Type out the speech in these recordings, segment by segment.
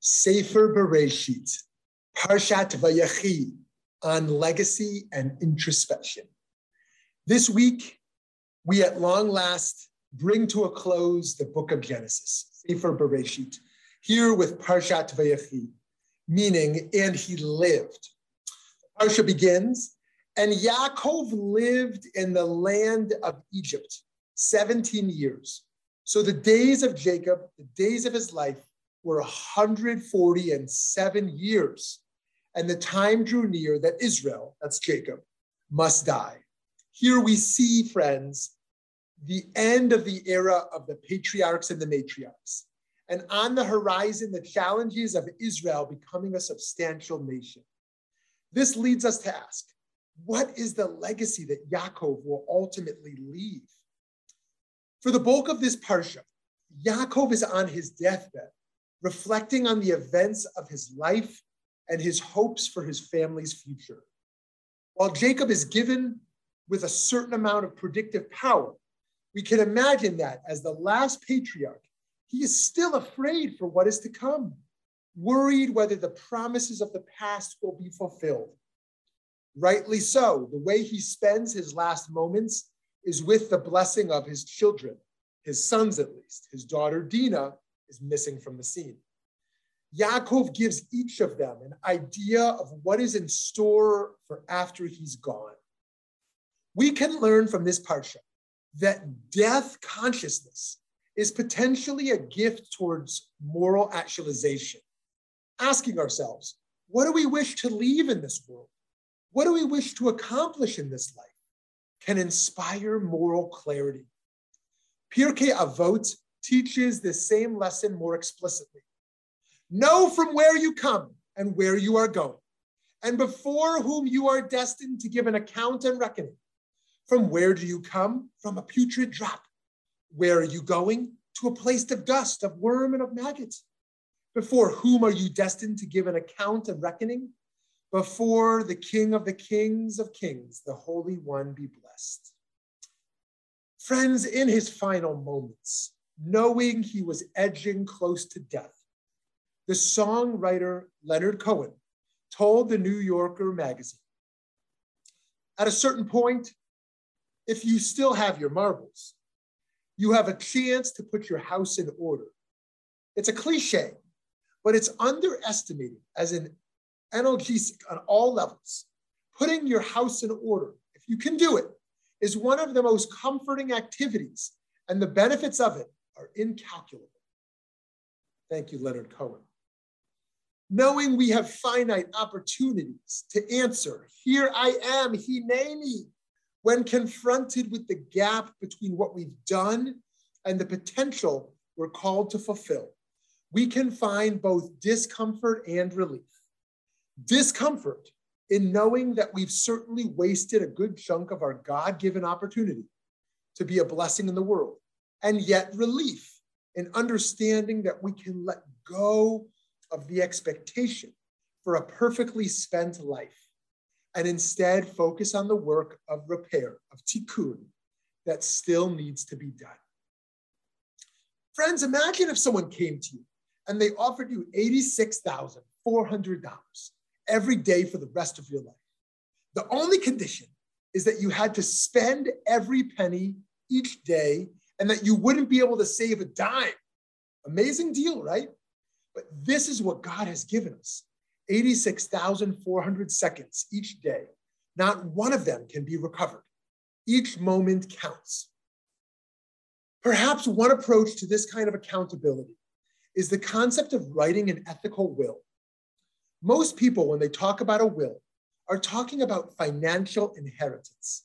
Sefer Bereshit, Parshat Vayechi, on legacy and introspection. This week, we at long last bring to a close the book of Genesis, Sefer Bereshit, here with Parshat Vayechi, meaning, and he lived. Parsha begins, and Yaakov lived in the land of Egypt 17 years. So the days of Jacob, the days of his life, were 140 and seven years. And the time drew near that Israel, that's Jacob, must die. Here we see, friends, the end of the era of the patriarchs and the matriarchs. And on the horizon, the challenges of Israel becoming a substantial nation. This leads us to ask what is the legacy that Yaakov will ultimately leave? For the bulk of this parsha, Yaakov is on his deathbed reflecting on the events of his life and his hopes for his family's future. While Jacob is given with a certain amount of predictive power, we can imagine that as the last patriarch, he is still afraid for what is to come, worried whether the promises of the past will be fulfilled. Rightly so, the way he spends his last moments is with the blessing of his children, his sons at least, his daughter Dinah, is missing from the scene. Yaakov gives each of them an idea of what is in store for after he's gone. We can learn from this parsha that death consciousness is potentially a gift towards moral actualization. Asking ourselves, what do we wish to leave in this world? What do we wish to accomplish in this life? Can inspire moral clarity. Pirkei Avot teaches the same lesson more explicitly. Know from where you come and where you are going, and before whom you are destined to give an account and reckoning. From where do you come? From a putrid drop. Where are you going? To a place of dust, of worm, and of maggots. Before whom are you destined to give an account and reckoning? Before the King of the Kings of Kings, the Holy One be blessed. Friends, in his final moments, knowing he was edging close to death. The songwriter Leonard Cohen told the New Yorker magazine At a certain point, if you still have your marbles, you have a chance to put your house in order. It's a cliche, but it's underestimated as an analgesic on all levels. Putting your house in order, if you can do it, is one of the most comforting activities, and the benefits of it are incalculable. Thank you, Leonard Cohen. Knowing we have finite opportunities to answer, here I am, hineni, when confronted with the gap between what we've done and the potential we're called to fulfill, we can find both discomfort and relief. Discomfort in knowing that we've certainly wasted a good chunk of our God given opportunity to be a blessing in the world and yet relief in understanding that we can let go of the expectation for a perfectly spent life and instead focus on the work of repair, of tikkun, that still needs to be done. Friends, imagine if someone came to you and they offered you $86,400 every day for the rest of your life. The only condition is that you had to spend every penny each day and that you wouldn't be able to save a dime. Amazing deal, right? But this is what God has given us 86,400 seconds each day. Not one of them can be recovered. Each moment counts. Perhaps one approach to this kind of accountability is the concept of writing an ethical will. Most people, when they talk about a will, are talking about financial inheritance.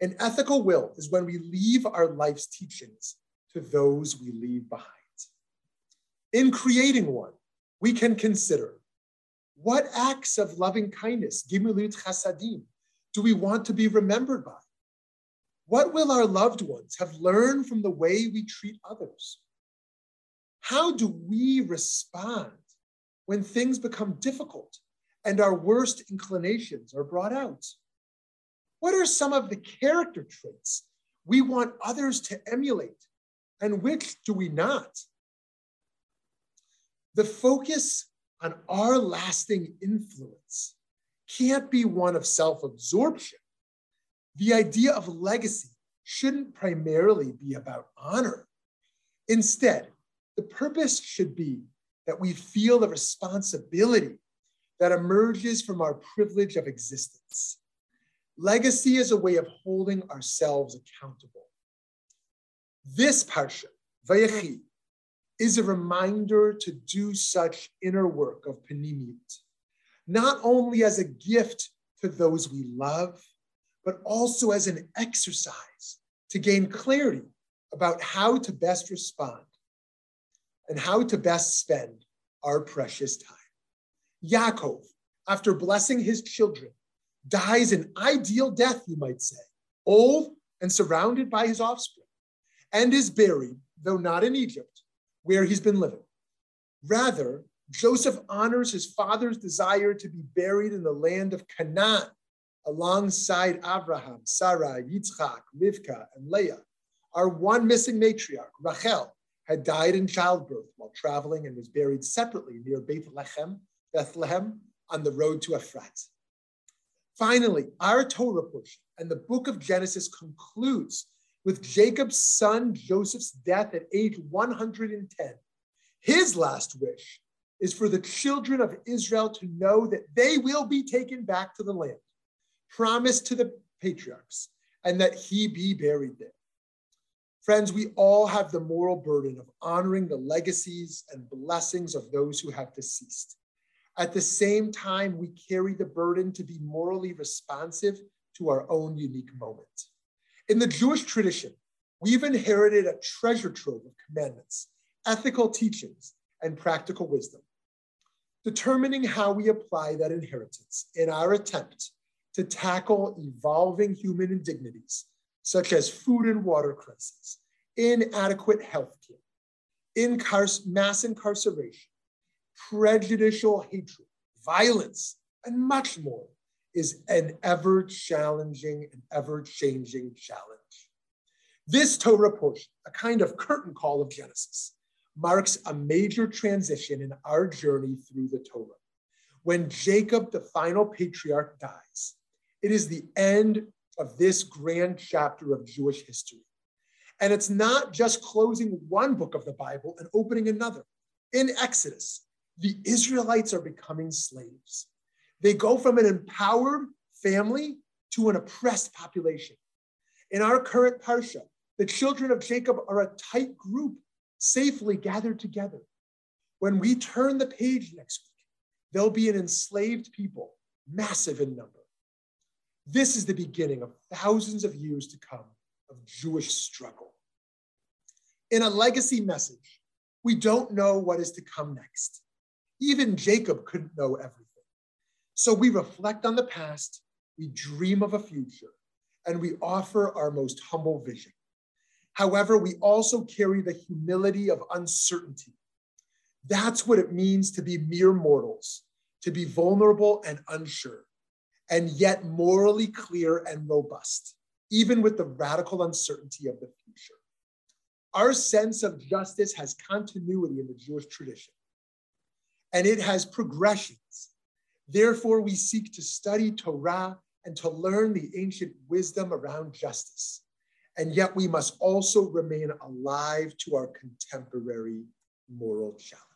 An ethical will is when we leave our life's teachings to those we leave behind. In creating one, we can consider what acts of loving kindness, gimilut chasadim, do we want to be remembered by? What will our loved ones have learned from the way we treat others? How do we respond when things become difficult and our worst inclinations are brought out? What are some of the character traits we want others to emulate and which do we not? The focus on our lasting influence can't be one of self absorption. The idea of legacy shouldn't primarily be about honor. Instead, the purpose should be that we feel the responsibility that emerges from our privilege of existence. Legacy is a way of holding ourselves accountable. This parsha, Vayechi, is a reminder to do such inner work of panimiyut, not only as a gift to those we love, but also as an exercise to gain clarity about how to best respond and how to best spend our precious time. Yaakov, after blessing his children, dies an ideal death, you might say, old and surrounded by his offspring, and is buried, though not in Egypt, where he's been living. Rather, Joseph honors his father's desire to be buried in the land of Canaan alongside Abraham, Sarah, Yitzchak, Rivka, and Leah. Our one missing matriarch, Rachel, had died in childbirth while traveling and was buried separately near Bethlehem, Bethlehem on the road to Ephrat. Finally, our Torah portion and the book of Genesis concludes with Jacob's son Joseph's death at age 110. His last wish is for the children of Israel to know that they will be taken back to the land, promised to the patriarchs, and that he be buried there. Friends, we all have the moral burden of honoring the legacies and blessings of those who have deceased. At the same time, we carry the burden to be morally responsive to our own unique moment. In the Jewish tradition, we've inherited a treasure trove of commandments, ethical teachings, and practical wisdom. Determining how we apply that inheritance in our attempt to tackle evolving human indignities, such as food and water crises, inadequate health care, incar- mass incarceration, prejudicial hatred, violence, and much more is an ever challenging and ever changing challenge. This Torah portion, a kind of curtain call of Genesis, marks a major transition in our journey through the Torah. When Jacob, the final patriarch, dies, it is the end of this grand chapter of Jewish history. And it's not just closing one book of the Bible and opening another. In Exodus, the Israelites are becoming slaves. They go from an empowered family to an oppressed population. In our current parsha, the children of Jacob are a tight group, safely gathered together. When we turn the page next week, they'll be an enslaved people, massive in number. This is the beginning of thousands of years to come of Jewish struggle. In a legacy message, we don't know what is to come next. Even Jacob couldn't know everything. So we reflect on the past, we dream of a future, and we offer our most humble vision. However, we also carry the humility of uncertainty. That's what it means to be mere mortals, to be vulnerable and unsure, and yet morally clear and robust, even with the radical uncertainty of the future. Our sense of justice has continuity in the Jewish tradition, and it has progressions Therefore, we seek to study Torah and to learn the ancient wisdom around justice. And yet, we must also remain alive to our contemporary moral challenge.